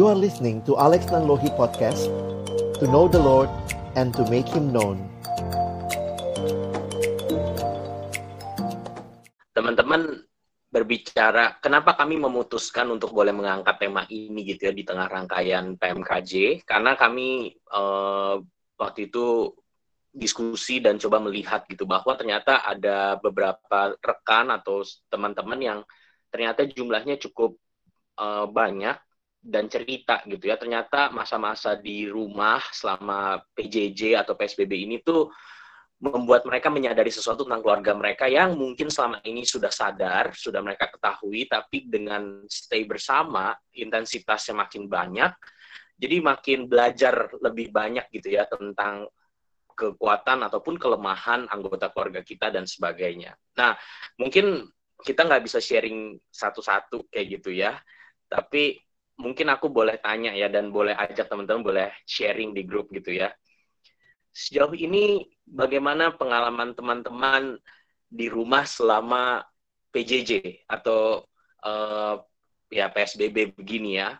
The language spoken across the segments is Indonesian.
You are listening to Alex Nanlohi Podcast To know the Lord and to make Him known Teman-teman berbicara, kenapa kami memutuskan untuk boleh mengangkat tema ini gitu ya di tengah rangkaian PMKJ? Karena kami uh, waktu itu diskusi dan coba melihat gitu bahwa ternyata ada beberapa rekan atau teman-teman yang ternyata jumlahnya cukup uh, banyak dan cerita gitu ya. Ternyata masa-masa di rumah selama PJJ atau PSBB ini tuh membuat mereka menyadari sesuatu tentang keluarga mereka yang mungkin selama ini sudah sadar, sudah mereka ketahui, tapi dengan stay bersama, intensitasnya makin banyak, jadi makin belajar lebih banyak gitu ya tentang kekuatan ataupun kelemahan anggota keluarga kita dan sebagainya. Nah, mungkin kita nggak bisa sharing satu-satu kayak gitu ya, tapi mungkin aku boleh tanya ya dan boleh ajak teman-teman boleh sharing di grup gitu ya Sejauh ini bagaimana pengalaman teman-teman di rumah selama PJJ atau uh, ya PSBB begini ya?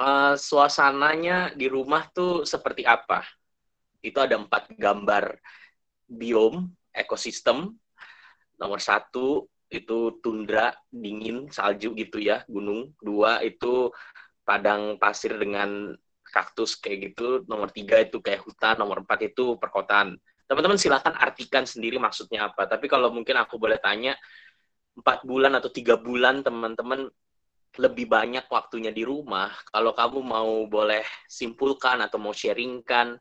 Uh, suasananya di rumah tuh seperti apa? Itu ada empat gambar biom ekosistem. Nomor satu itu tundra dingin salju gitu ya gunung. Dua itu padang pasir dengan kaktus kayak gitu, nomor tiga itu kayak hutan, nomor empat itu perkotaan. Teman-teman silakan artikan sendiri maksudnya apa. Tapi kalau mungkin aku boleh tanya, empat bulan atau tiga bulan teman-teman lebih banyak waktunya di rumah. Kalau kamu mau boleh simpulkan atau mau sharingkan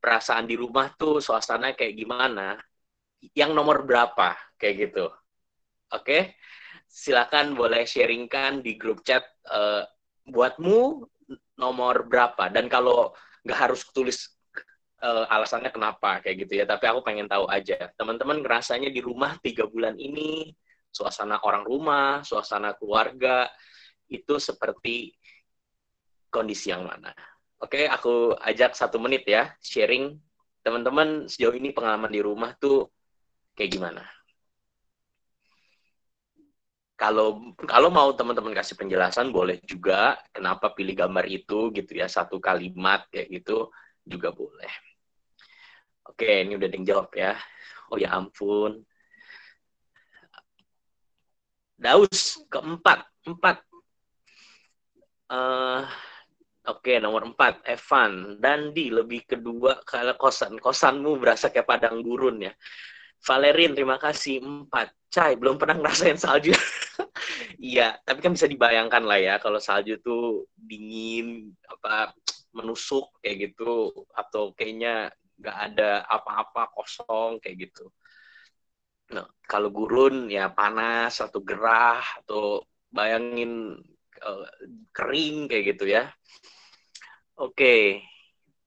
perasaan di rumah tuh suasana kayak gimana, yang nomor berapa kayak gitu. Oke, okay? silakan boleh sharingkan di grup chat uh, buatmu nomor berapa. Dan kalau nggak harus tulis uh, alasannya kenapa kayak gitu ya. Tapi aku pengen tahu aja. Teman-teman ngerasanya di rumah tiga bulan ini suasana orang rumah suasana keluarga itu seperti kondisi yang mana? Oke aku ajak satu menit ya sharing. Teman-teman sejauh ini pengalaman di rumah tuh kayak gimana kalau kalau mau teman-teman kasih penjelasan boleh juga kenapa pilih gambar itu gitu ya satu kalimat kayak gitu juga boleh. Oke, ini udah ada jawab ya. Oh ya ampun. Daus keempat, empat. Uh, Oke, nomor empat, Evan. Dandi lebih kedua kalau kosan. Kosanmu berasa kayak padang gurun ya. Valerin, terima kasih. Empat. Cai, belum pernah ngerasain salju. Iya, tapi kan bisa dibayangkan lah ya kalau salju tuh dingin, apa menusuk kayak gitu, atau kayaknya nggak ada apa-apa kosong kayak gitu. Nah, kalau gurun ya panas atau gerah atau bayangin uh, kering kayak gitu ya. Oke,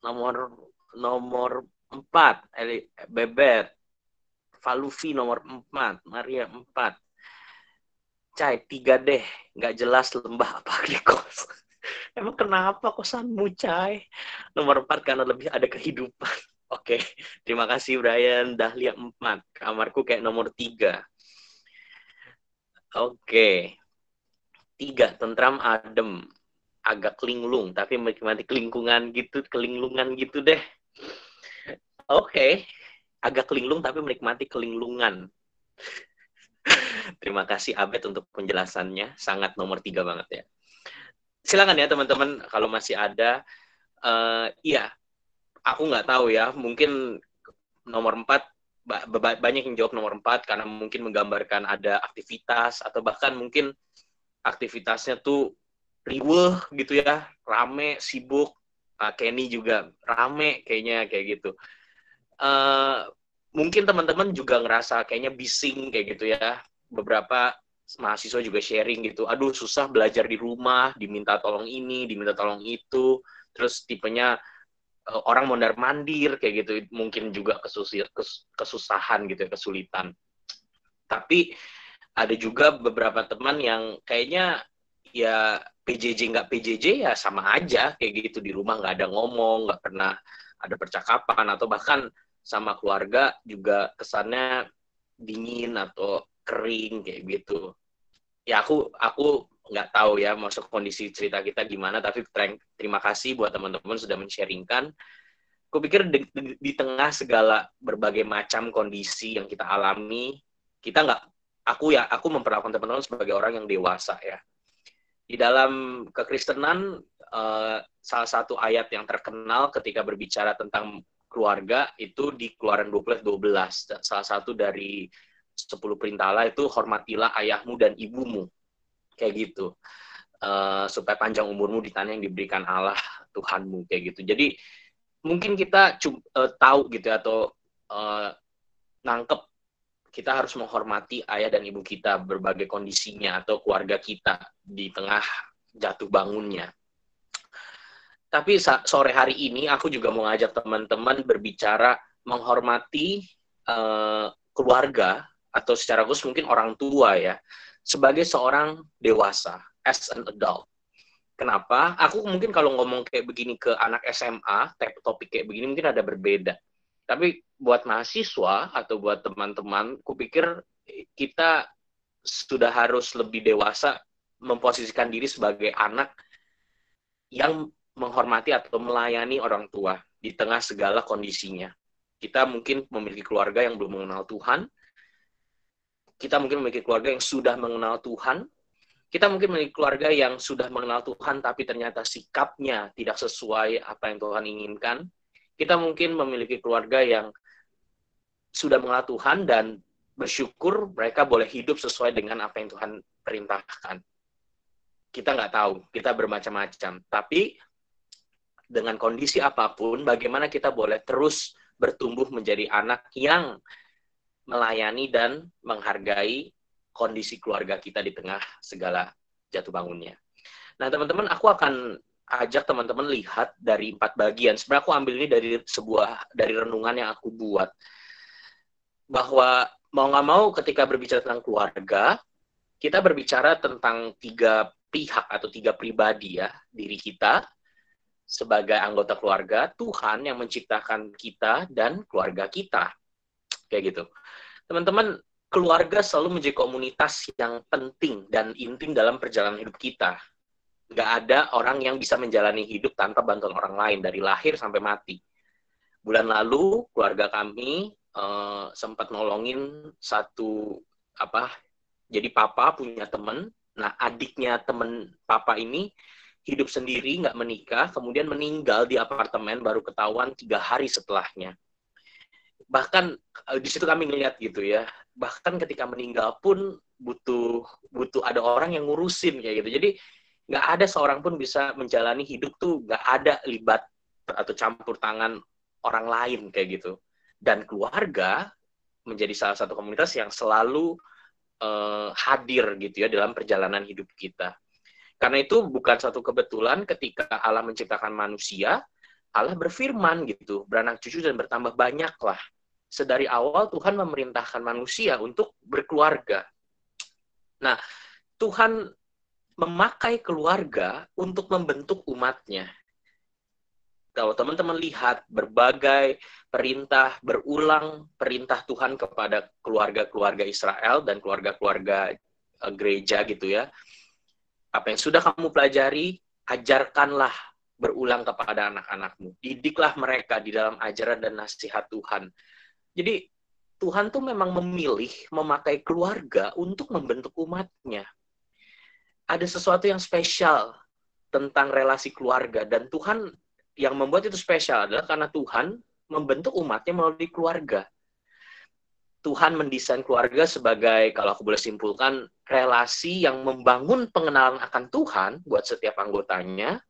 nomor nomor empat, Bebet Falufi nomor 4, Maria 4. Cai, tiga deh. Nggak jelas lembah apa di kos. Emang kenapa kosanmu, Cai? Nomor 4 karena lebih ada kehidupan. Oke, terima kasih Brian. Dahlia 4. Kamarku kayak nomor 3. Oke. Tiga, tentram adem. Agak kelinglung, tapi menikmati kelingkungan gitu, kelinglungan gitu deh. Oke, agak kelinglung tapi menikmati kelinglungan. Terima kasih Abed untuk penjelasannya, sangat nomor tiga banget ya. Silakan ya teman-teman kalau masih ada. Uh, iya, aku nggak tahu ya, mungkin nomor empat banyak yang jawab nomor empat karena mungkin menggambarkan ada aktivitas atau bahkan mungkin aktivitasnya tuh riweh gitu ya, rame, sibuk. Uh, Kenny juga rame kayaknya kayak gitu uh, mungkin teman-teman juga ngerasa kayaknya bising kayak gitu ya. Beberapa mahasiswa juga sharing gitu. Aduh, susah belajar di rumah, diminta tolong ini, diminta tolong itu. Terus tipenya uh, orang mondar mandir kayak gitu, mungkin juga kesusir, kes, kesusahan gitu ya, kesulitan. Tapi ada juga beberapa teman yang kayaknya ya PJJ nggak PJJ ya sama aja kayak gitu di rumah nggak ada ngomong nggak pernah ada percakapan atau bahkan sama keluarga juga kesannya dingin atau kering kayak gitu. ya aku aku nggak tahu ya masuk kondisi cerita kita gimana tapi terima kasih buat teman-teman sudah men-sharingkan aku pikir di, di, di tengah segala berbagai macam kondisi yang kita alami kita nggak aku ya aku memperlakukan teman-teman sebagai orang yang dewasa ya di dalam kekristenan uh, salah satu ayat yang terkenal ketika berbicara tentang keluarga itu di Keluaran 12 12 salah satu dari 10 perintah Allah itu hormatilah ayahmu dan ibumu. Kayak gitu. Uh, supaya panjang umurmu di tanah yang diberikan Allah Tuhanmu kayak gitu. Jadi mungkin kita uh, tahu gitu ya, atau uh, nangkep kita harus menghormati ayah dan ibu kita berbagai kondisinya atau keluarga kita di tengah jatuh bangunnya. Tapi sore hari ini aku juga mau ngajak teman-teman berbicara menghormati uh, keluarga atau secara khusus mungkin orang tua ya sebagai seorang dewasa, as an adult. Kenapa? Aku mungkin kalau ngomong kayak begini ke anak SMA, topik kayak begini mungkin ada berbeda. Tapi buat mahasiswa atau buat teman-teman, kupikir kita sudah harus lebih dewasa memposisikan diri sebagai anak yang menghormati atau melayani orang tua di tengah segala kondisinya. Kita mungkin memiliki keluarga yang belum mengenal Tuhan, kita mungkin memiliki keluarga yang sudah mengenal Tuhan, kita mungkin memiliki keluarga yang sudah mengenal Tuhan, tapi ternyata sikapnya tidak sesuai apa yang Tuhan inginkan. Kita mungkin memiliki keluarga yang sudah mengenal Tuhan dan bersyukur mereka boleh hidup sesuai dengan apa yang Tuhan perintahkan. Kita nggak tahu, kita bermacam-macam. Tapi dengan kondisi apa pun, bagaimana kita boleh terus bertumbuh menjadi anak yang melayani dan menghargai kondisi keluarga kita di tengah segala jatuh bangunnya. Nah, teman-teman, aku akan ajak teman-teman lihat dari empat bagian. Sebenarnya aku ambil ini dari sebuah dari renungan yang aku buat bahwa mau nggak mau ketika berbicara tentang keluarga, kita berbicara tentang tiga pihak atau tiga pribadi ya, diri kita sebagai anggota keluarga, Tuhan yang menciptakan kita dan keluarga kita. Kayak gitu teman-teman keluarga selalu menjadi komunitas yang penting dan intim dalam perjalanan hidup kita. Gak ada orang yang bisa menjalani hidup tanpa bantuan orang lain dari lahir sampai mati. Bulan lalu keluarga kami uh, sempat nolongin satu apa? Jadi papa punya temen. Nah adiknya temen papa ini hidup sendiri nggak menikah, kemudian meninggal di apartemen baru ketahuan tiga hari setelahnya. Bahkan uh, di situ kami ngeliat gitu ya bahkan ketika meninggal pun butuh butuh ada orang yang ngurusin kayak gitu. Jadi nggak ada seorang pun bisa menjalani hidup tuh nggak ada libat atau campur tangan orang lain kayak gitu. Dan keluarga menjadi salah satu komunitas yang selalu uh, hadir gitu ya dalam perjalanan hidup kita karena itu bukan satu kebetulan ketika Allah menciptakan manusia Allah berfirman gitu beranak cucu dan bertambah banyak lah sedari awal Tuhan memerintahkan manusia untuk berkeluarga. Nah, Tuhan memakai keluarga untuk membentuk umatnya. Kalau teman-teman lihat berbagai perintah berulang perintah Tuhan kepada keluarga-keluarga Israel dan keluarga-keluarga eh, gereja gitu ya. Apa yang sudah kamu pelajari, ajarkanlah berulang kepada anak-anakmu. Didiklah mereka di dalam ajaran dan nasihat Tuhan jadi Tuhan tuh memang memilih memakai keluarga untuk membentuk umatnya. Ada sesuatu yang spesial tentang relasi keluarga dan Tuhan yang membuat itu spesial adalah karena Tuhan membentuk umatnya melalui keluarga. Tuhan mendesain keluarga sebagai, kalau aku boleh simpulkan, relasi yang membangun pengenalan akan Tuhan buat setiap anggotanya,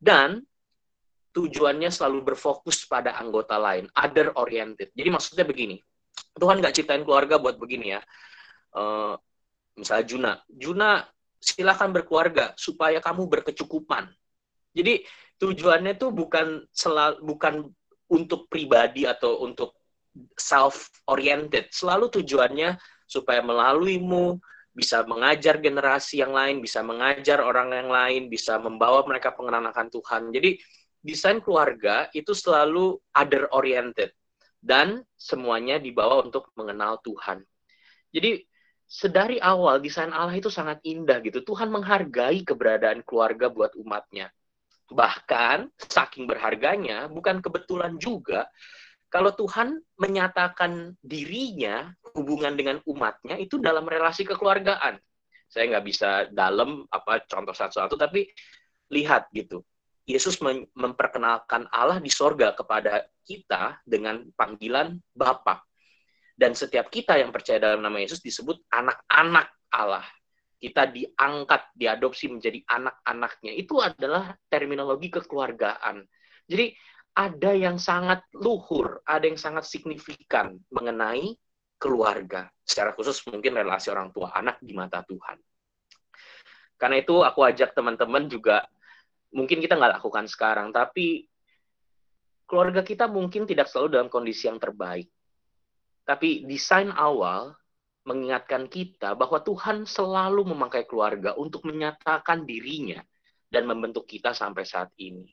dan tujuannya selalu berfokus pada anggota lain, other oriented. Jadi maksudnya begini, Tuhan nggak ciptain keluarga buat begini ya. Uh, misalnya Juna, Juna silakan berkeluarga supaya kamu berkecukupan. Jadi tujuannya tuh bukan selalu bukan untuk pribadi atau untuk self oriented. Selalu tujuannya supaya melaluimu bisa mengajar generasi yang lain, bisa mengajar orang yang lain, bisa membawa mereka pengenalan Tuhan. Jadi desain keluarga itu selalu other oriented dan semuanya dibawa untuk mengenal Tuhan. Jadi sedari awal desain Allah itu sangat indah gitu. Tuhan menghargai keberadaan keluarga buat umatnya. Bahkan saking berharganya, bukan kebetulan juga kalau Tuhan menyatakan dirinya hubungan dengan umatnya itu dalam relasi kekeluargaan. Saya nggak bisa dalam apa contoh satu-satu, tapi lihat gitu. Yesus memperkenalkan Allah di sorga kepada kita dengan panggilan Bapa. Dan setiap kita yang percaya dalam nama Yesus disebut anak-anak Allah. Kita diangkat, diadopsi menjadi anak-anaknya. Itu adalah terminologi kekeluargaan. Jadi ada yang sangat luhur, ada yang sangat signifikan mengenai keluarga. Secara khusus mungkin relasi orang tua anak di mata Tuhan. Karena itu aku ajak teman-teman juga, mungkin kita nggak lakukan sekarang, tapi keluarga kita mungkin tidak selalu dalam kondisi yang terbaik. Tapi desain awal mengingatkan kita bahwa Tuhan selalu memakai keluarga untuk menyatakan dirinya dan membentuk kita sampai saat ini.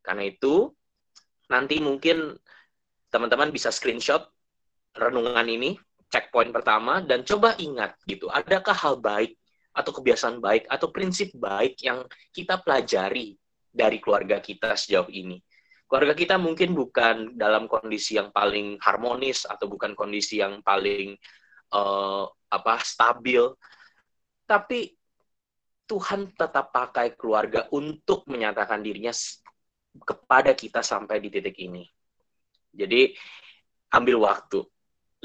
Karena itu, nanti mungkin teman-teman bisa screenshot renungan ini, checkpoint pertama, dan coba ingat gitu, adakah hal baik atau kebiasaan baik atau prinsip baik yang kita pelajari dari keluarga kita sejauh ini? Keluarga kita mungkin bukan dalam kondisi yang paling harmonis atau bukan kondisi yang paling uh, apa stabil tapi Tuhan tetap pakai keluarga untuk menyatakan dirinya kepada kita sampai di titik ini. Jadi ambil waktu,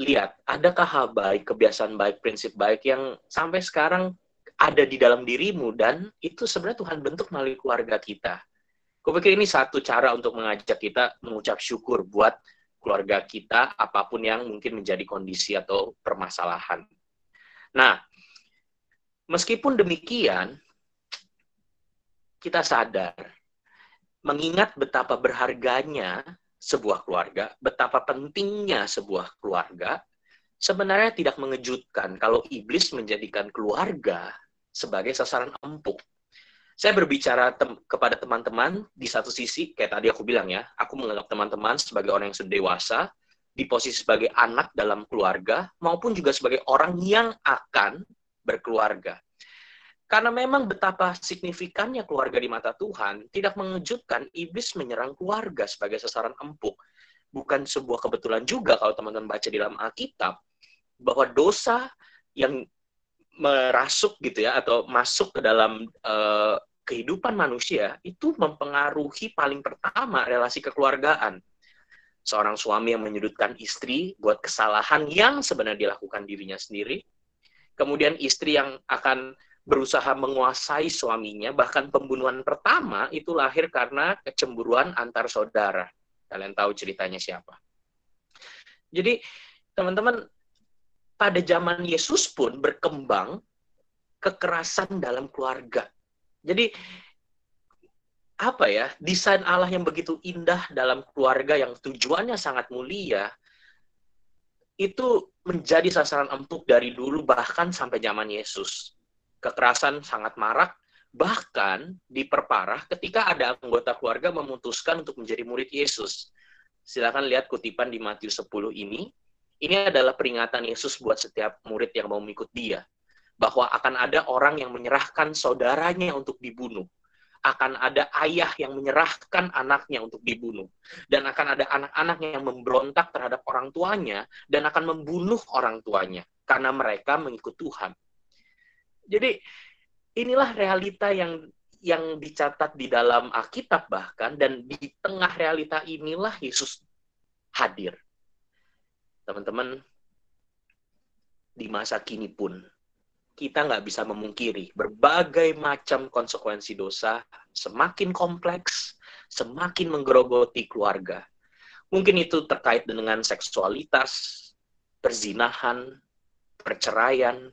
lihat adakah hal baik, kebiasaan baik, prinsip baik yang sampai sekarang ada di dalam dirimu dan itu sebenarnya Tuhan bentuk melalui keluarga kita. Kupikir ini satu cara untuk mengajak kita mengucap syukur buat keluarga kita, apa pun yang mungkin menjadi kondisi atau permasalahan. Nah, meskipun demikian, kita sadar, mengingat betapa berharganya sebuah keluarga, betapa pentingnya sebuah keluarga, sebenarnya tidak mengejutkan kalau iblis menjadikan keluarga sebagai sasaran empuk saya berbicara tem kepada teman-teman di satu sisi, kayak tadi aku bilang ya, aku menganggap teman-teman sebagai orang yang sudah dewasa, di posisi sebagai anak dalam keluarga, maupun juga sebagai orang yang akan berkeluarga. Karena memang betapa signifikannya keluarga di mata Tuhan, tidak mengejutkan iblis menyerang keluarga sebagai sasaran empuk. Bukan sebuah kebetulan juga kalau teman-teman baca di dalam Alkitab, bahwa dosa yang merasuk gitu ya atau masuk ke dalam uh, kehidupan manusia itu mempengaruhi paling pertama relasi kekeluargaan. Seorang suami yang menyudutkan istri buat kesalahan yang sebenarnya dilakukan dirinya sendiri. Kemudian istri yang akan berusaha menguasai suaminya, bahkan pembunuhan pertama itu lahir karena kecemburuan antar saudara. Kalian tahu ceritanya siapa. Jadi, teman-teman, pada zaman Yesus pun berkembang kekerasan dalam keluarga. Jadi apa ya desain Allah yang begitu indah dalam keluarga yang tujuannya sangat mulia itu menjadi sasaran empuk dari dulu bahkan sampai zaman Yesus. Kekerasan sangat marak bahkan diperparah ketika ada anggota keluarga memutuskan untuk menjadi murid Yesus. Silakan lihat kutipan di Matius 10 ini ini adalah peringatan Yesus buat setiap murid yang mau mengikut dia. Bahwa akan ada orang yang menyerahkan saudaranya untuk dibunuh. Akan ada ayah yang menyerahkan anaknya untuk dibunuh. Dan akan ada anak-anak yang memberontak terhadap orang tuanya dan akan membunuh orang tuanya karena mereka mengikut Tuhan. Jadi inilah realita yang yang dicatat di dalam Alkitab bahkan dan di tengah realita inilah Yesus hadir teman-teman, di masa kini pun kita nggak bisa memungkiri berbagai macam konsekuensi dosa semakin kompleks, semakin menggerogoti keluarga. Mungkin itu terkait dengan seksualitas, perzinahan, perceraian,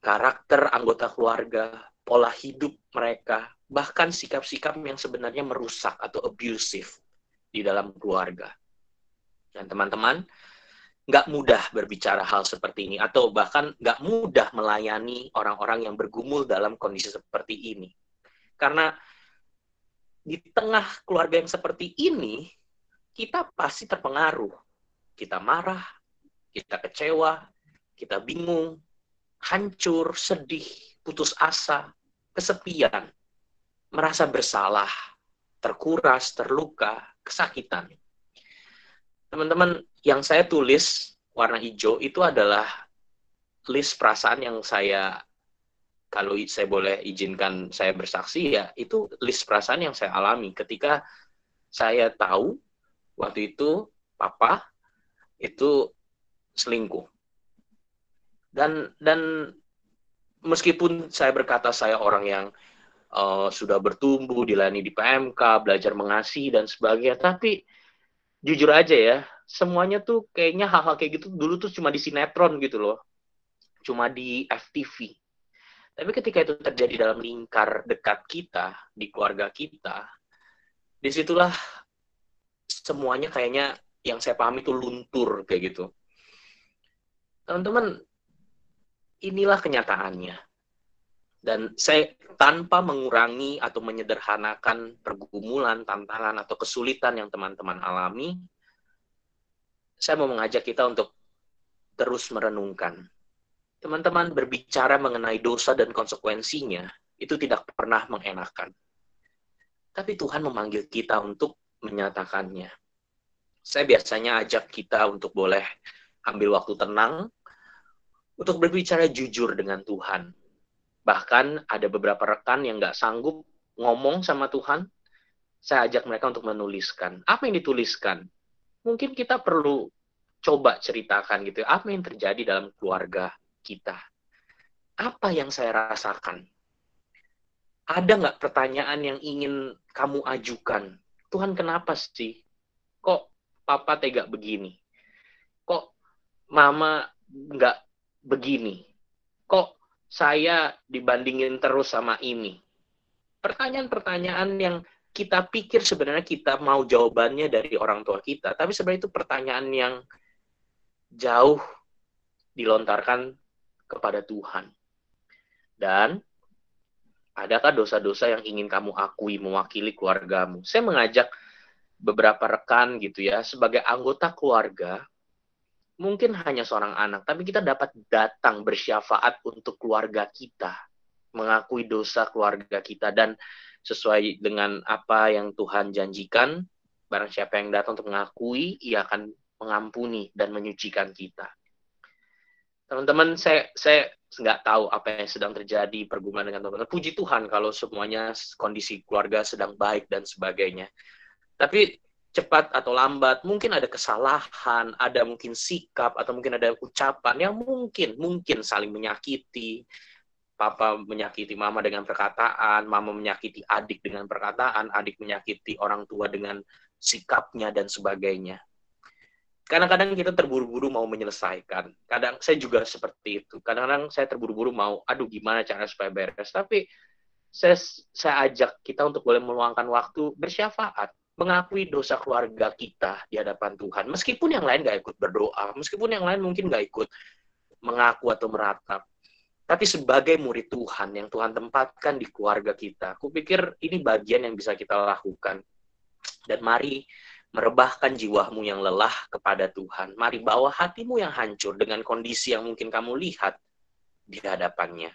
karakter anggota keluarga, pola hidup mereka, bahkan sikap-sikap yang sebenarnya merusak atau abusive di dalam keluarga. Dan teman-teman, nggak mudah berbicara hal seperti ini atau bahkan nggak mudah melayani orang-orang yang bergumul dalam kondisi seperti ini karena di tengah keluarga yang seperti ini kita pasti terpengaruh kita marah kita kecewa kita bingung hancur, sedih, putus asa, kesepian, merasa bersalah, terkuras, terluka, kesakitan. Teman-teman, yang saya tulis warna hijau itu adalah list perasaan yang saya kalau saya boleh izinkan saya bersaksi ya itu list perasaan yang saya alami ketika saya tahu waktu itu papa itu selingkuh dan dan meskipun saya berkata saya orang yang uh, sudah bertumbuh dilayani di PMK belajar mengasihi dan sebagainya tapi jujur aja ya semuanya tuh kayaknya hal-hal kayak gitu dulu tuh cuma di sinetron gitu loh cuma di FTV tapi ketika itu terjadi dalam lingkar dekat kita, di keluarga kita, di situlah semuanya kayaknya yang saya pahami itu luntur kayak gitu. Teman-teman, inilah kenyataannya. Dan saya tanpa mengurangi atau menyederhanakan pergumulan, tantangan, atau kesulitan yang teman-teman alami, saya mau mengajak kita untuk terus merenungkan teman-teman berbicara mengenai dosa dan konsekuensinya, itu tidak pernah mengenakan. Tapi Tuhan memanggil kita untuk menyatakannya. Saya biasanya ajak kita untuk boleh ambil waktu tenang, untuk berbicara jujur dengan Tuhan. Bahkan ada beberapa rekan yang nggak sanggup ngomong sama Tuhan, saya ajak mereka untuk menuliskan. Apa yang dituliskan? Mungkin kita perlu coba ceritakan gitu, apa yang terjadi dalam keluarga kita. Apa yang saya rasakan? Ada nggak pertanyaan yang ingin kamu ajukan? Tuhan kenapa sih? Kok papa tega begini? Kok mama nggak begini? Kok saya dibandingin terus sama ini? Pertanyaan-pertanyaan yang kita pikir sebenarnya kita mau jawabannya dari orang tua kita, tapi sebenarnya itu pertanyaan yang jauh dilontarkan kepada Tuhan. Dan adakah dosa-dosa yang ingin kamu akui mewakili keluargamu? Saya mengajak beberapa rekan gitu ya, sebagai anggota keluarga, mungkin hanya seorang anak, tapi kita dapat datang bersyafaat untuk keluarga kita, mengakui dosa keluarga kita, dan sesuai dengan apa yang Tuhan janjikan, barang siapa yang datang untuk mengakui, ia akan mengampuni dan menyucikan kita teman-teman saya saya nggak tahu apa yang sedang terjadi pergumulan dengan teman-teman. Puji Tuhan kalau semuanya kondisi keluarga sedang baik dan sebagainya. Tapi cepat atau lambat mungkin ada kesalahan, ada mungkin sikap atau mungkin ada ucapan yang mungkin mungkin saling menyakiti. Papa menyakiti mama dengan perkataan, mama menyakiti adik dengan perkataan, adik menyakiti orang tua dengan sikapnya dan sebagainya kadang-kadang kita terburu-buru mau menyelesaikan. Kadang saya juga seperti itu. Kadang-kadang saya terburu-buru mau, aduh gimana cara supaya beres. Tapi saya, saya ajak kita untuk boleh meluangkan waktu bersyafaat, mengakui dosa keluarga kita di hadapan Tuhan. Meskipun yang lain gak ikut berdoa, meskipun yang lain mungkin gak ikut mengaku atau meratap. Tapi sebagai murid Tuhan yang Tuhan tempatkan di keluarga kita, aku pikir ini bagian yang bisa kita lakukan. Dan mari merebahkan jiwamu yang lelah kepada Tuhan. Mari bawa hatimu yang hancur dengan kondisi yang mungkin kamu lihat di hadapannya.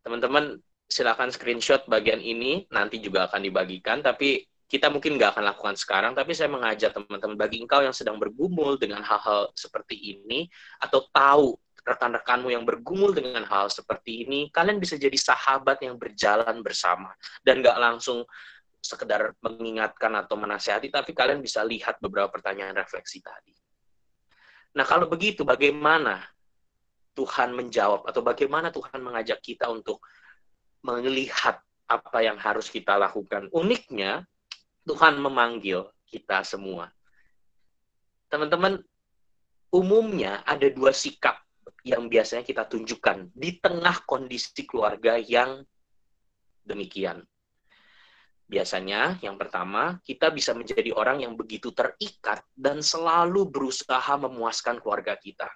Teman-teman, silakan screenshot bagian ini, nanti juga akan dibagikan, tapi kita mungkin nggak akan lakukan sekarang, tapi saya mengajak teman-teman, bagi engkau yang sedang bergumul dengan hal-hal seperti ini, atau tahu rekan-rekanmu yang bergumul dengan hal seperti ini, kalian bisa jadi sahabat yang berjalan bersama, dan nggak langsung sekedar mengingatkan atau menasihati, tapi kalian bisa lihat beberapa pertanyaan refleksi tadi. Nah, kalau begitu, bagaimana Tuhan menjawab atau bagaimana Tuhan mengajak kita untuk melihat apa yang harus kita lakukan? Uniknya, Tuhan memanggil kita semua. Teman-teman, umumnya ada dua sikap yang biasanya kita tunjukkan di tengah kondisi keluarga yang demikian. Biasanya, yang pertama, kita bisa menjadi orang yang begitu terikat dan selalu berusaha memuaskan keluarga kita.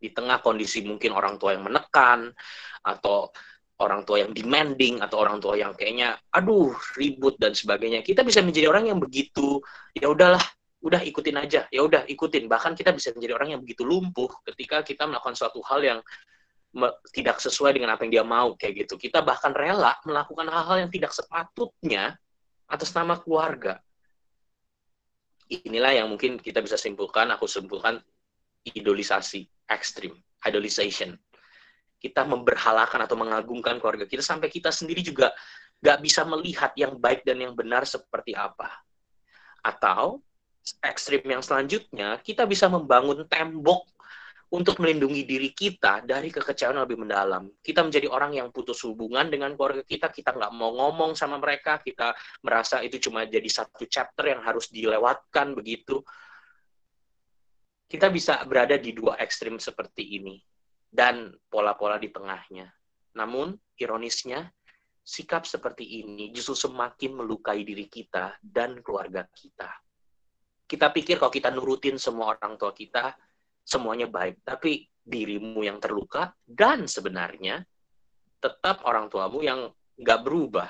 Di tengah kondisi mungkin orang tua yang menekan, atau orang tua yang demanding, atau orang tua yang kayaknya, aduh, ribut dan sebagainya. Kita bisa menjadi orang yang begitu, ya udahlah, udah ikutin aja, ya udah ikutin. Bahkan kita bisa menjadi orang yang begitu lumpuh ketika kita melakukan suatu hal yang tidak sesuai dengan apa yang dia mau kayak gitu. Kita bahkan rela melakukan hal-hal yang tidak sepatutnya atas nama keluarga. Inilah yang mungkin kita bisa simpulkan, aku simpulkan idolisasi ekstrim, idolization. Kita memberhalakan atau mengagungkan keluarga kita sampai kita sendiri juga gak bisa melihat yang baik dan yang benar seperti apa. Atau ekstrim yang selanjutnya, kita bisa membangun tembok untuk melindungi diri kita dari kekecewaan lebih mendalam. Kita menjadi orang yang putus hubungan dengan keluarga kita, kita nggak mau ngomong sama mereka, kita merasa itu cuma jadi satu chapter yang harus dilewatkan begitu. Kita bisa berada di dua ekstrim seperti ini dan pola-pola di tengahnya. Namun, ironisnya, sikap seperti ini justru semakin melukai diri kita dan keluarga kita. Kita pikir kalau kita nurutin semua orang tua kita, semuanya baik. Tapi dirimu yang terluka dan sebenarnya tetap orang tuamu yang nggak berubah.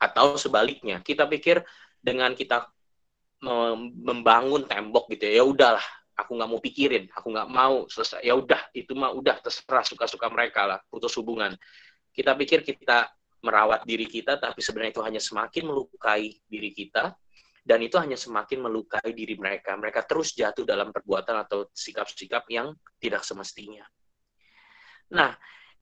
Atau sebaliknya, kita pikir dengan kita membangun tembok gitu ya, ya udahlah, aku nggak mau pikirin, aku nggak mau selesai. Ya udah, itu mah udah terserah suka-suka mereka lah, putus hubungan. Kita pikir kita merawat diri kita, tapi sebenarnya itu hanya semakin melukai diri kita dan itu hanya semakin melukai diri mereka. Mereka terus jatuh dalam perbuatan atau sikap-sikap yang tidak semestinya. Nah,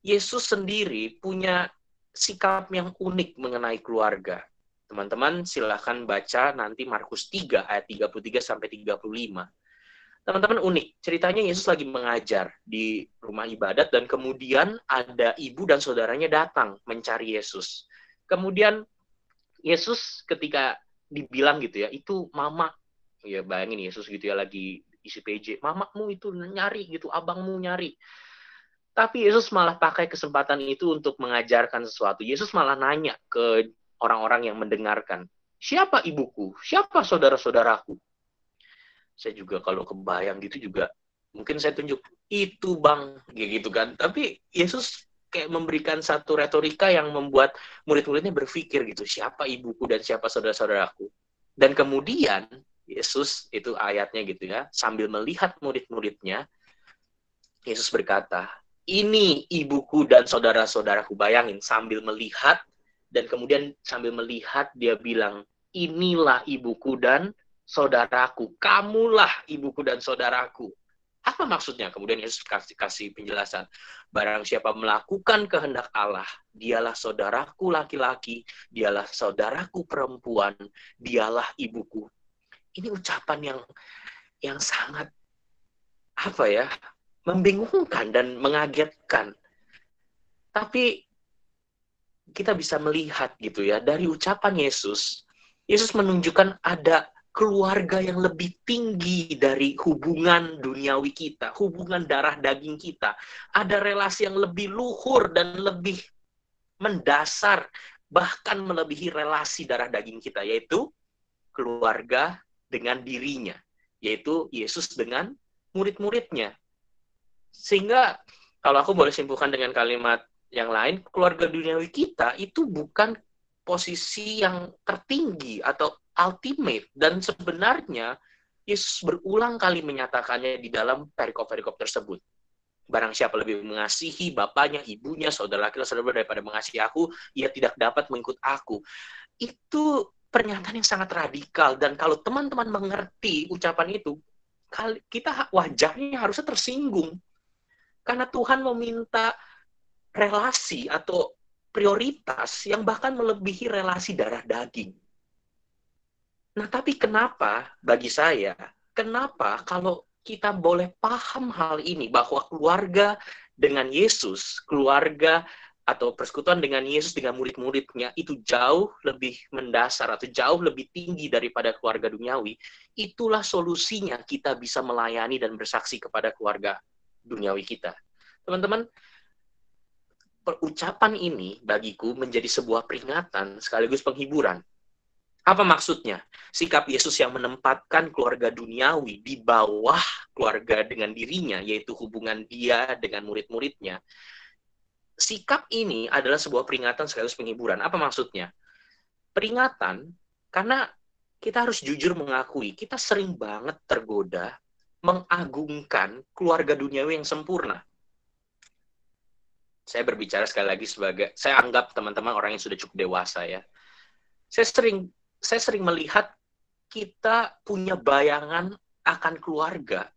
Yesus sendiri punya sikap yang unik mengenai keluarga. Teman-teman silahkan baca nanti Markus 3 ayat 33 sampai 35. Teman-teman unik, ceritanya Yesus lagi mengajar di rumah ibadat dan kemudian ada ibu dan saudaranya datang mencari Yesus. Kemudian Yesus ketika dibilang gitu ya itu mama. Ya bayangin Yesus gitu ya lagi isi PJ mamamu itu nyari gitu abangmu nyari. Tapi Yesus malah pakai kesempatan itu untuk mengajarkan sesuatu. Yesus malah nanya ke orang-orang yang mendengarkan siapa ibuku? Siapa saudara-saudaraku saya juga kalau kebayang gitu juga mungkin saya tunjuk itu bang gitu kan tapi Yesus kayak memberikan satu retorika yang membuat murid-muridnya berpikir gitu, siapa ibuku dan siapa saudara-saudaraku. Dan kemudian Yesus itu ayatnya gitu ya, sambil melihat murid-muridnya, Yesus berkata, ini ibuku dan saudara-saudaraku. Bayangin sambil melihat dan kemudian sambil melihat dia bilang, inilah ibuku dan saudaraku. Kamulah ibuku dan saudaraku. Apa maksudnya? Kemudian Yesus kasih, kasih penjelasan. Barang siapa melakukan kehendak Allah, dialah saudaraku laki-laki, dialah saudaraku perempuan, dialah ibuku. Ini ucapan yang yang sangat apa ya? membingungkan dan mengagetkan. Tapi kita bisa melihat gitu ya dari ucapan Yesus, Yesus menunjukkan ada keluarga yang lebih tinggi dari hubungan duniawi kita, hubungan darah daging kita. Ada relasi yang lebih luhur dan lebih mendasar, bahkan melebihi relasi darah daging kita, yaitu keluarga dengan dirinya, yaitu Yesus dengan murid-muridnya. Sehingga kalau aku boleh simpulkan dengan kalimat yang lain, keluarga duniawi kita itu bukan posisi yang tertinggi atau ultimate dan sebenarnya Yesus berulang kali menyatakannya di dalam perikop-perikop tersebut. Barang siapa lebih mengasihi bapaknya, ibunya, saudara laki saudara daripada mengasihi aku, ia tidak dapat mengikut aku. Itu pernyataan yang sangat radikal dan kalau teman-teman mengerti ucapan itu, kita wajahnya harusnya tersinggung. Karena Tuhan meminta relasi atau prioritas yang bahkan melebihi relasi darah daging. Nah, tapi kenapa bagi saya, kenapa kalau kita boleh paham hal ini bahwa keluarga dengan Yesus, keluarga atau persekutuan dengan Yesus dengan murid-muridnya itu jauh lebih mendasar atau jauh lebih tinggi daripada keluarga duniawi, itulah solusinya kita bisa melayani dan bersaksi kepada keluarga duniawi kita. Teman-teman, perucapan ini bagiku menjadi sebuah peringatan sekaligus penghiburan apa maksudnya? Sikap Yesus yang menempatkan keluarga duniawi di bawah keluarga dengan dirinya, yaitu hubungan dia dengan murid-muridnya. Sikap ini adalah sebuah peringatan sekaligus penghiburan. Apa maksudnya? Peringatan karena kita harus jujur mengakui, kita sering banget tergoda mengagungkan keluarga duniawi yang sempurna. saya berbicara sekali lagi sebagai saya anggap teman-teman orang yang sudah cukup dewasa ya. Saya sering saya sering melihat kita punya bayangan akan keluarga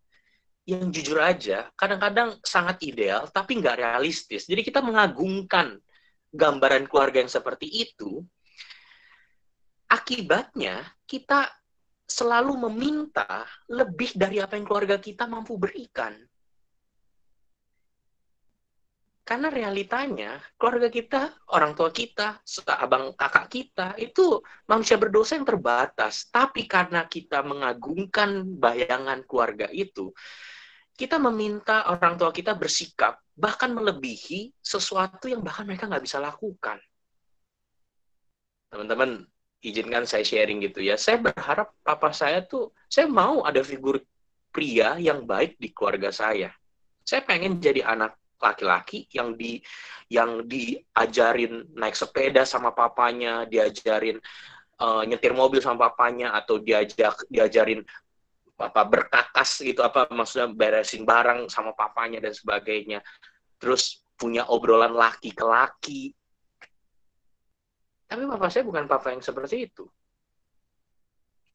yang jujur aja kadang-kadang sangat ideal tapi nggak realistis. Jadi kita mengagungkan gambaran keluarga yang seperti itu. Akibatnya kita selalu meminta lebih dari apa yang keluarga kita mampu berikan. Karena realitanya, keluarga kita, orang tua kita, abang kakak kita, itu manusia berdosa yang terbatas. Tapi karena kita mengagungkan bayangan keluarga itu, kita meminta orang tua kita bersikap, bahkan melebihi sesuatu yang bahkan mereka nggak bisa lakukan. Teman-teman, izinkan saya sharing gitu ya. Saya berharap papa saya tuh, saya mau ada figur pria yang baik di keluarga saya. Saya pengen jadi anak laki-laki yang di yang diajarin naik sepeda sama papanya, diajarin uh, nyetir mobil sama papanya atau diajak diajarin apa berkakas gitu apa maksudnya beresin barang sama papanya dan sebagainya. Terus punya obrolan laki ke laki. Tapi papa saya bukan papa yang seperti itu.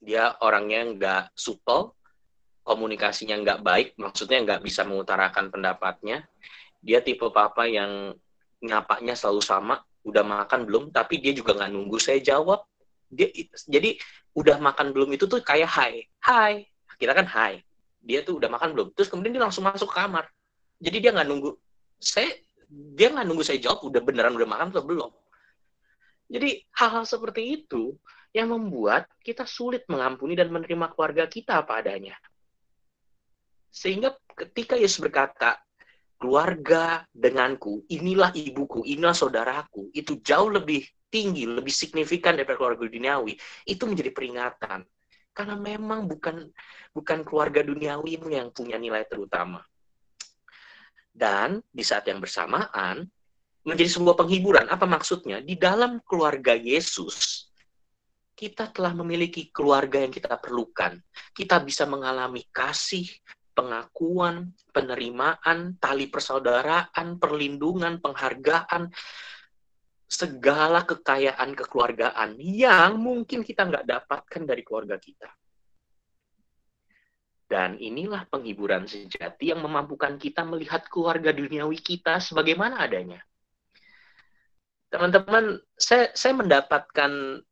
Dia orangnya nggak supel, komunikasinya nggak baik, maksudnya nggak bisa mengutarakan pendapatnya dia tipe papa yang nyapanya selalu sama udah makan belum tapi dia juga nggak nunggu saya jawab. Dia jadi udah makan belum itu tuh kayak hai hai kita kan hai dia tuh udah makan belum. Terus kemudian dia langsung masuk ke kamar. Jadi dia nggak nunggu saya dia nggak nunggu saya jawab udah beneran udah makan atau belum? Jadi hal-hal seperti itu yang membuat kita sulit mengampuni dan menerima keluarga kita apa adanya. Sehingga ketika Yesus berkata keluarga denganku, inilah ibuku, inilah saudaraku, itu jauh lebih tinggi, lebih signifikan daripada keluarga duniawi, itu menjadi peringatan. Karena memang bukan bukan keluarga duniawi yang punya nilai terutama. Dan di saat yang bersamaan, menjadi sebuah penghiburan. Apa maksudnya? Di dalam keluarga Yesus, kita telah memiliki keluarga yang kita perlukan. Kita bisa mengalami kasih, pengakuan, penerimaan, tali persaudaraan, perlindungan, penghargaan, segala kekayaan kekeluargaan yang mungkin kita nggak dapatkan dari keluarga kita. Dan inilah penghiburan sejati yang memampukan kita melihat keluarga duniawi kita sebagaimana adanya. Teman-teman, saya, saya mendapatkan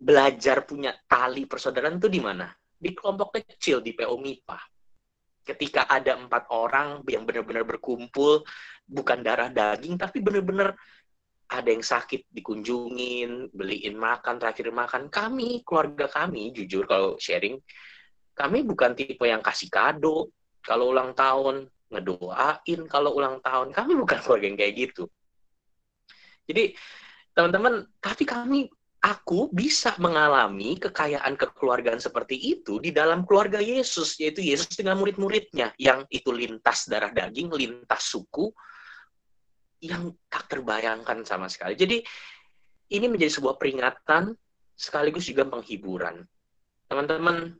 belajar punya tali persaudaraan itu di mana? Di kelompok kecil di PO MIPA ketika ada empat orang yang benar-benar berkumpul bukan darah daging tapi benar-benar ada yang sakit dikunjungin beliin makan terakhir makan. Kami keluarga kami jujur kalau sharing kami bukan tipe yang kasih kado kalau ulang tahun ngedoain kalau ulang tahun. Kami bukan keluarga yang kayak gitu. Jadi teman-teman tapi kami aku bisa mengalami kekayaan kekeluargaan seperti itu di dalam keluarga Yesus, yaitu Yesus dengan murid-muridnya, yang itu lintas darah daging, lintas suku, yang tak terbayangkan sama sekali. Jadi, ini menjadi sebuah peringatan sekaligus juga penghiburan. Teman-teman,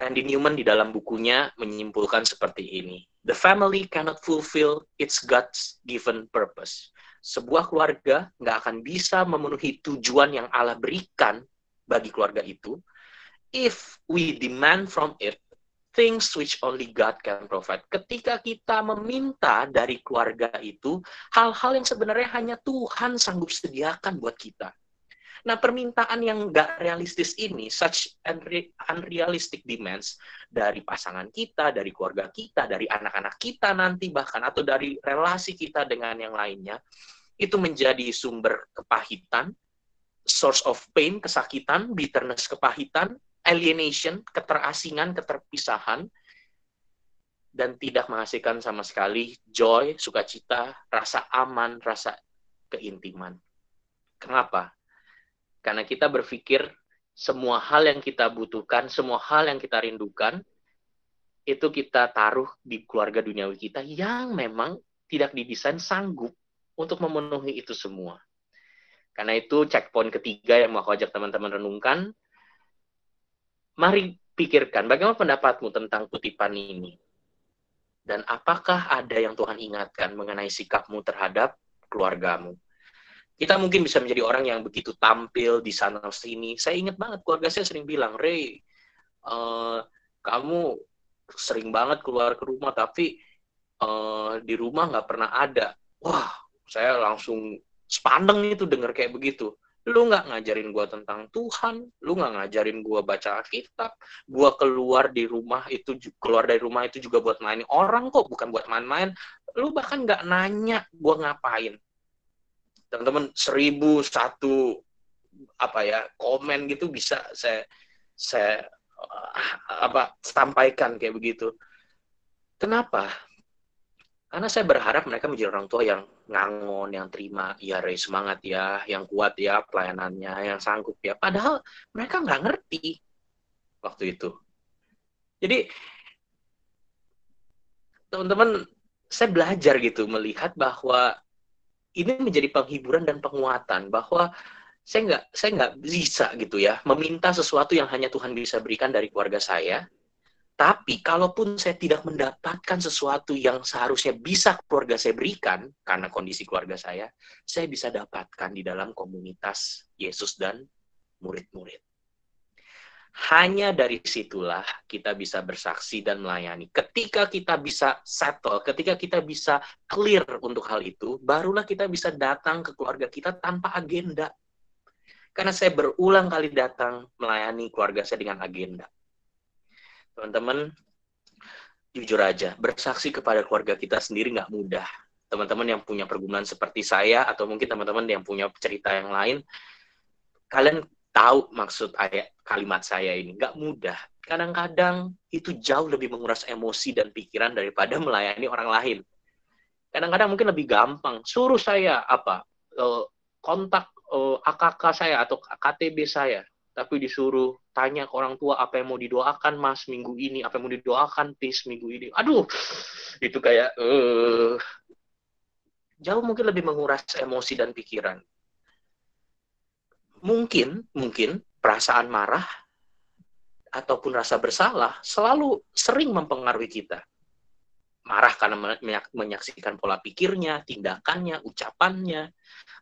Randy Newman di dalam bukunya menyimpulkan seperti ini. The family cannot fulfill its God's given purpose sebuah keluarga nggak akan bisa memenuhi tujuan yang Allah berikan bagi keluarga itu if we demand from it things which only God can provide. Ketika kita meminta dari keluarga itu hal-hal yang sebenarnya hanya Tuhan sanggup sediakan buat kita. Nah, permintaan yang nggak realistis ini, such unrealistic demands dari pasangan kita, dari keluarga kita, dari anak-anak kita nanti bahkan, atau dari relasi kita dengan yang lainnya, itu menjadi sumber kepahitan, source of pain, kesakitan, bitterness, kepahitan, alienation, keterasingan, keterpisahan, dan tidak menghasilkan sama sekali joy, sukacita, rasa aman, rasa keintiman. Kenapa? Karena kita berpikir semua hal yang kita butuhkan, semua hal yang kita rindukan, itu kita taruh di keluarga duniawi kita yang memang tidak didesain sanggup untuk memenuhi itu semua. Karena itu checkpoint ketiga yang mau aku ajak teman-teman renungkan. Mari pikirkan bagaimana pendapatmu tentang kutipan ini. Dan apakah ada yang Tuhan ingatkan mengenai sikapmu terhadap keluargamu? Kita mungkin bisa menjadi orang yang begitu tampil di sana sini. Saya ingat banget keluarga saya sering bilang, Ray, uh, kamu sering banget keluar ke rumah, tapi uh, di rumah nggak pernah ada. Wah, saya langsung sepandeng itu dengar kayak begitu lu nggak ngajarin gue tentang Tuhan, lu nggak ngajarin gue baca Alkitab, gue keluar di rumah itu keluar dari rumah itu juga buat main orang kok, bukan buat main-main. Lu bahkan nggak nanya gue ngapain. Teman-teman seribu satu apa ya komen gitu bisa saya saya apa sampaikan kayak begitu. Kenapa? Karena saya berharap mereka menjadi orang tua yang ngangon, yang terima, ya Ray semangat ya, yang kuat ya pelayanannya, yang sanggup ya. Padahal mereka nggak ngerti waktu itu. Jadi teman-teman, saya belajar gitu melihat bahwa ini menjadi penghiburan dan penguatan bahwa saya nggak saya nggak bisa gitu ya meminta sesuatu yang hanya Tuhan bisa berikan dari keluarga saya tapi kalaupun saya tidak mendapatkan sesuatu yang seharusnya bisa keluarga saya berikan karena kondisi keluarga saya, saya bisa dapatkan di dalam komunitas Yesus dan murid-murid. Hanya dari situlah kita bisa bersaksi dan melayani. Ketika kita bisa settle, ketika kita bisa clear untuk hal itu, barulah kita bisa datang ke keluarga kita tanpa agenda. Karena saya berulang kali datang melayani keluarga saya dengan agenda teman-teman jujur aja bersaksi kepada keluarga kita sendiri nggak mudah. Teman-teman yang punya pergumulan seperti saya atau mungkin teman-teman yang punya cerita yang lain kalian tahu maksud ayat kalimat saya ini. Nggak mudah. Kadang-kadang itu jauh lebih menguras emosi dan pikiran daripada melayani orang lain. Kadang-kadang mungkin lebih gampang. Suruh saya apa? Eh, kontak eh, AKK saya atau KTB saya tapi disuruh tanya ke orang tua apa yang mau didoakan mas minggu ini, apa yang mau didoakan tis minggu ini. Aduh, itu kayak uh, jauh mungkin lebih menguras emosi dan pikiran. Mungkin, mungkin perasaan marah ataupun rasa bersalah selalu sering mempengaruhi kita. Marah karena menyaksikan pola pikirnya, tindakannya, ucapannya,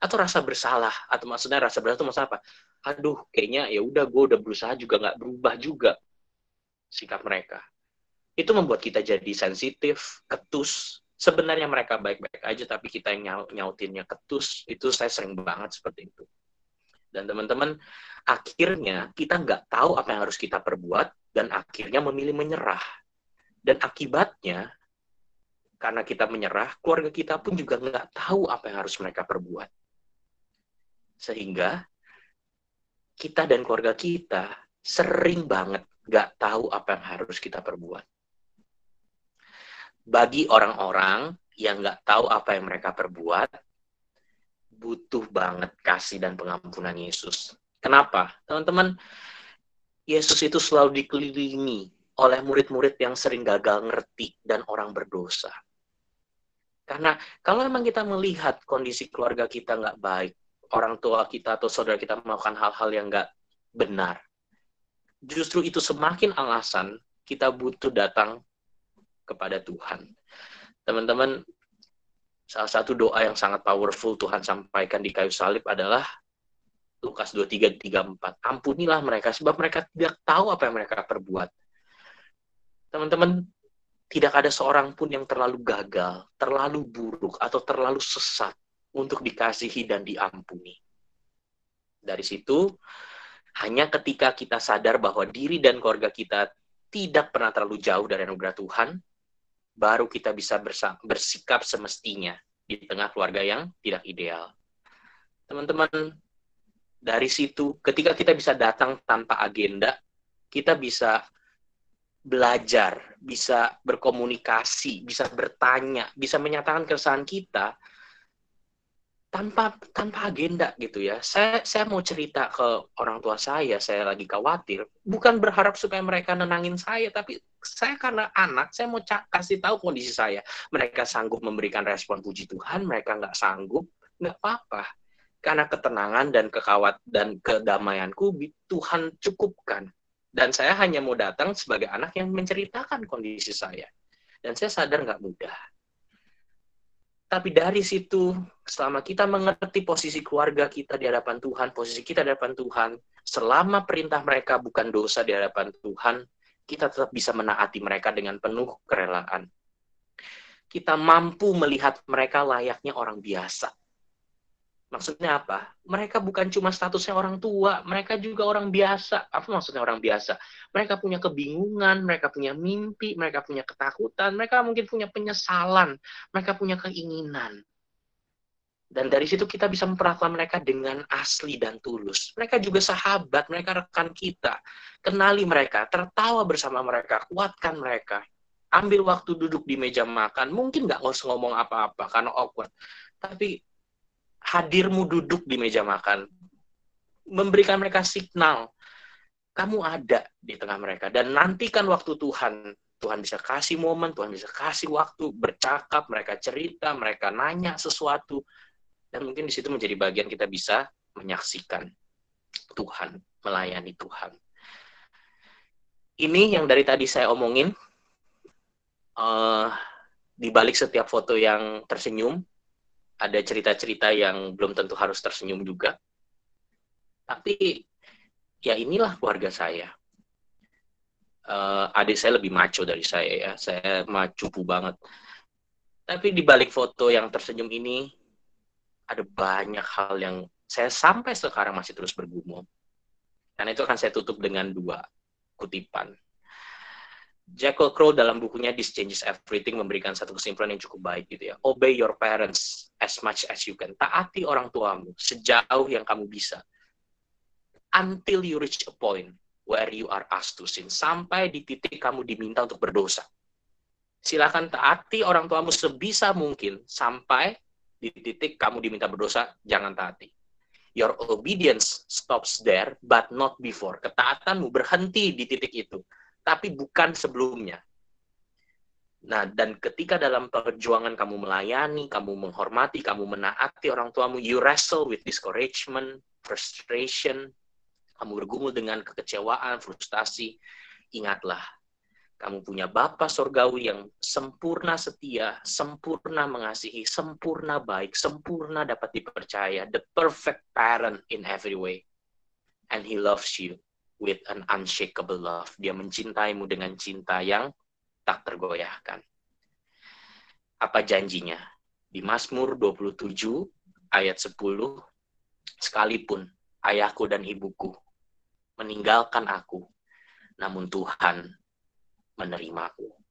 atau rasa bersalah, atau maksudnya rasa bersalah itu maksudnya apa? aduh kayaknya ya udah gue udah berusaha juga nggak berubah juga sikap mereka. Itu membuat kita jadi sensitif ketus. Sebenarnya mereka baik-baik aja tapi kita yang nyaut nyautinnya ketus itu saya sering banget seperti itu. Dan teman-teman akhirnya kita nggak tahu apa yang harus kita perbuat dan akhirnya memilih menyerah. Dan akibatnya karena kita menyerah keluarga kita pun juga nggak tahu apa yang harus mereka perbuat sehingga kita dan keluarga kita sering banget gak tahu apa yang harus kita perbuat. Bagi orang-orang yang gak tahu apa yang mereka perbuat, butuh banget kasih dan pengampunan Yesus. Kenapa? Teman-teman, Yesus itu selalu dikelilingi oleh murid-murid yang sering gagal ngerti dan orang berdosa. Karena kalau memang kita melihat kondisi keluarga kita nggak baik, orang tua kita atau saudara kita melakukan hal-hal yang nggak benar. Justru itu semakin alasan kita butuh datang kepada Tuhan. Teman-teman, salah satu doa yang sangat powerful Tuhan sampaikan di kayu salib adalah Lukas 23, 34. Ampunilah mereka, sebab mereka tidak tahu apa yang mereka perbuat. Teman-teman, tidak ada seorang pun yang terlalu gagal, terlalu buruk, atau terlalu sesat untuk dikasihi dan diampuni. Dari situ, hanya ketika kita sadar bahwa diri dan keluarga kita tidak pernah terlalu jauh dari anugerah Tuhan, baru kita bisa bersikap semestinya di tengah keluarga yang tidak ideal. Teman-teman, dari situ, ketika kita bisa datang tanpa agenda, kita bisa belajar, bisa berkomunikasi, bisa bertanya, bisa menyatakan keresahan kita, tanpa tanpa agenda gitu ya. Saya saya mau cerita ke orang tua saya, saya lagi khawatir, bukan berharap supaya mereka nenangin saya, tapi saya karena anak, saya mau kasih tahu kondisi saya. Mereka sanggup memberikan respon puji Tuhan, mereka nggak sanggup, nggak apa-apa. Karena ketenangan dan kekawat dan kedamaianku Tuhan cukupkan. Dan saya hanya mau datang sebagai anak yang menceritakan kondisi saya. Dan saya sadar nggak mudah. Tapi dari situ, selama kita mengerti posisi keluarga kita di hadapan Tuhan, posisi kita di hadapan Tuhan, selama perintah mereka bukan dosa di hadapan Tuhan, kita tetap bisa menaati mereka dengan penuh kerelaan. Kita mampu melihat mereka layaknya orang biasa. Maksudnya apa? Mereka bukan cuma statusnya orang tua, mereka juga orang biasa. Apa maksudnya orang biasa? Mereka punya kebingungan, mereka punya mimpi, mereka punya ketakutan, mereka mungkin punya penyesalan, mereka punya keinginan. Dan dari situ kita bisa memperlakukan mereka dengan asli dan tulus. Mereka juga sahabat, mereka rekan kita. Kenali mereka, tertawa bersama mereka, kuatkan mereka. Ambil waktu duduk di meja makan, mungkin nggak usah ngomong apa-apa karena awkward. Tapi hadirmu duduk di meja makan, memberikan mereka signal, kamu ada di tengah mereka. Dan nantikan waktu Tuhan. Tuhan bisa kasih momen, Tuhan bisa kasih waktu, bercakap, mereka cerita, mereka nanya sesuatu. Dan mungkin di situ menjadi bagian kita bisa menyaksikan Tuhan, melayani Tuhan. Ini yang dari tadi saya omongin, uh, di balik setiap foto yang tersenyum, ada cerita-cerita yang belum tentu harus tersenyum juga. Tapi ya inilah keluarga saya. Uh, adik saya lebih maco dari saya ya, saya macupu banget. Tapi di balik foto yang tersenyum ini ada banyak hal yang saya sampai sekarang masih terus bergumul. Karena itu akan saya tutup dengan dua kutipan. Jackal Crow dalam bukunya This Changes Everything memberikan satu kesimpulan yang cukup baik gitu ya. Obey your parents as much as you can. Taati orang tuamu sejauh yang kamu bisa. Until you reach a point where you are asked to sin. Sampai di titik kamu diminta untuk berdosa. Silakan taati orang tuamu sebisa mungkin sampai di titik kamu diminta berdosa, jangan taati. Your obedience stops there, but not before. Ketaatanmu berhenti di titik itu tapi bukan sebelumnya. Nah, dan ketika dalam perjuangan kamu melayani, kamu menghormati, kamu menaati orang tuamu, you wrestle with discouragement, frustration, kamu bergumul dengan kekecewaan, frustasi, ingatlah, kamu punya Bapa Sorgawi yang sempurna setia, sempurna mengasihi, sempurna baik, sempurna dapat dipercaya, the perfect parent in every way. And He loves you with an unshakable love. Dia mencintaimu dengan cinta yang tak tergoyahkan. Apa janjinya? Di Mazmur 27 ayat 10, sekalipun ayahku dan ibuku meninggalkan aku, namun Tuhan menerimaku.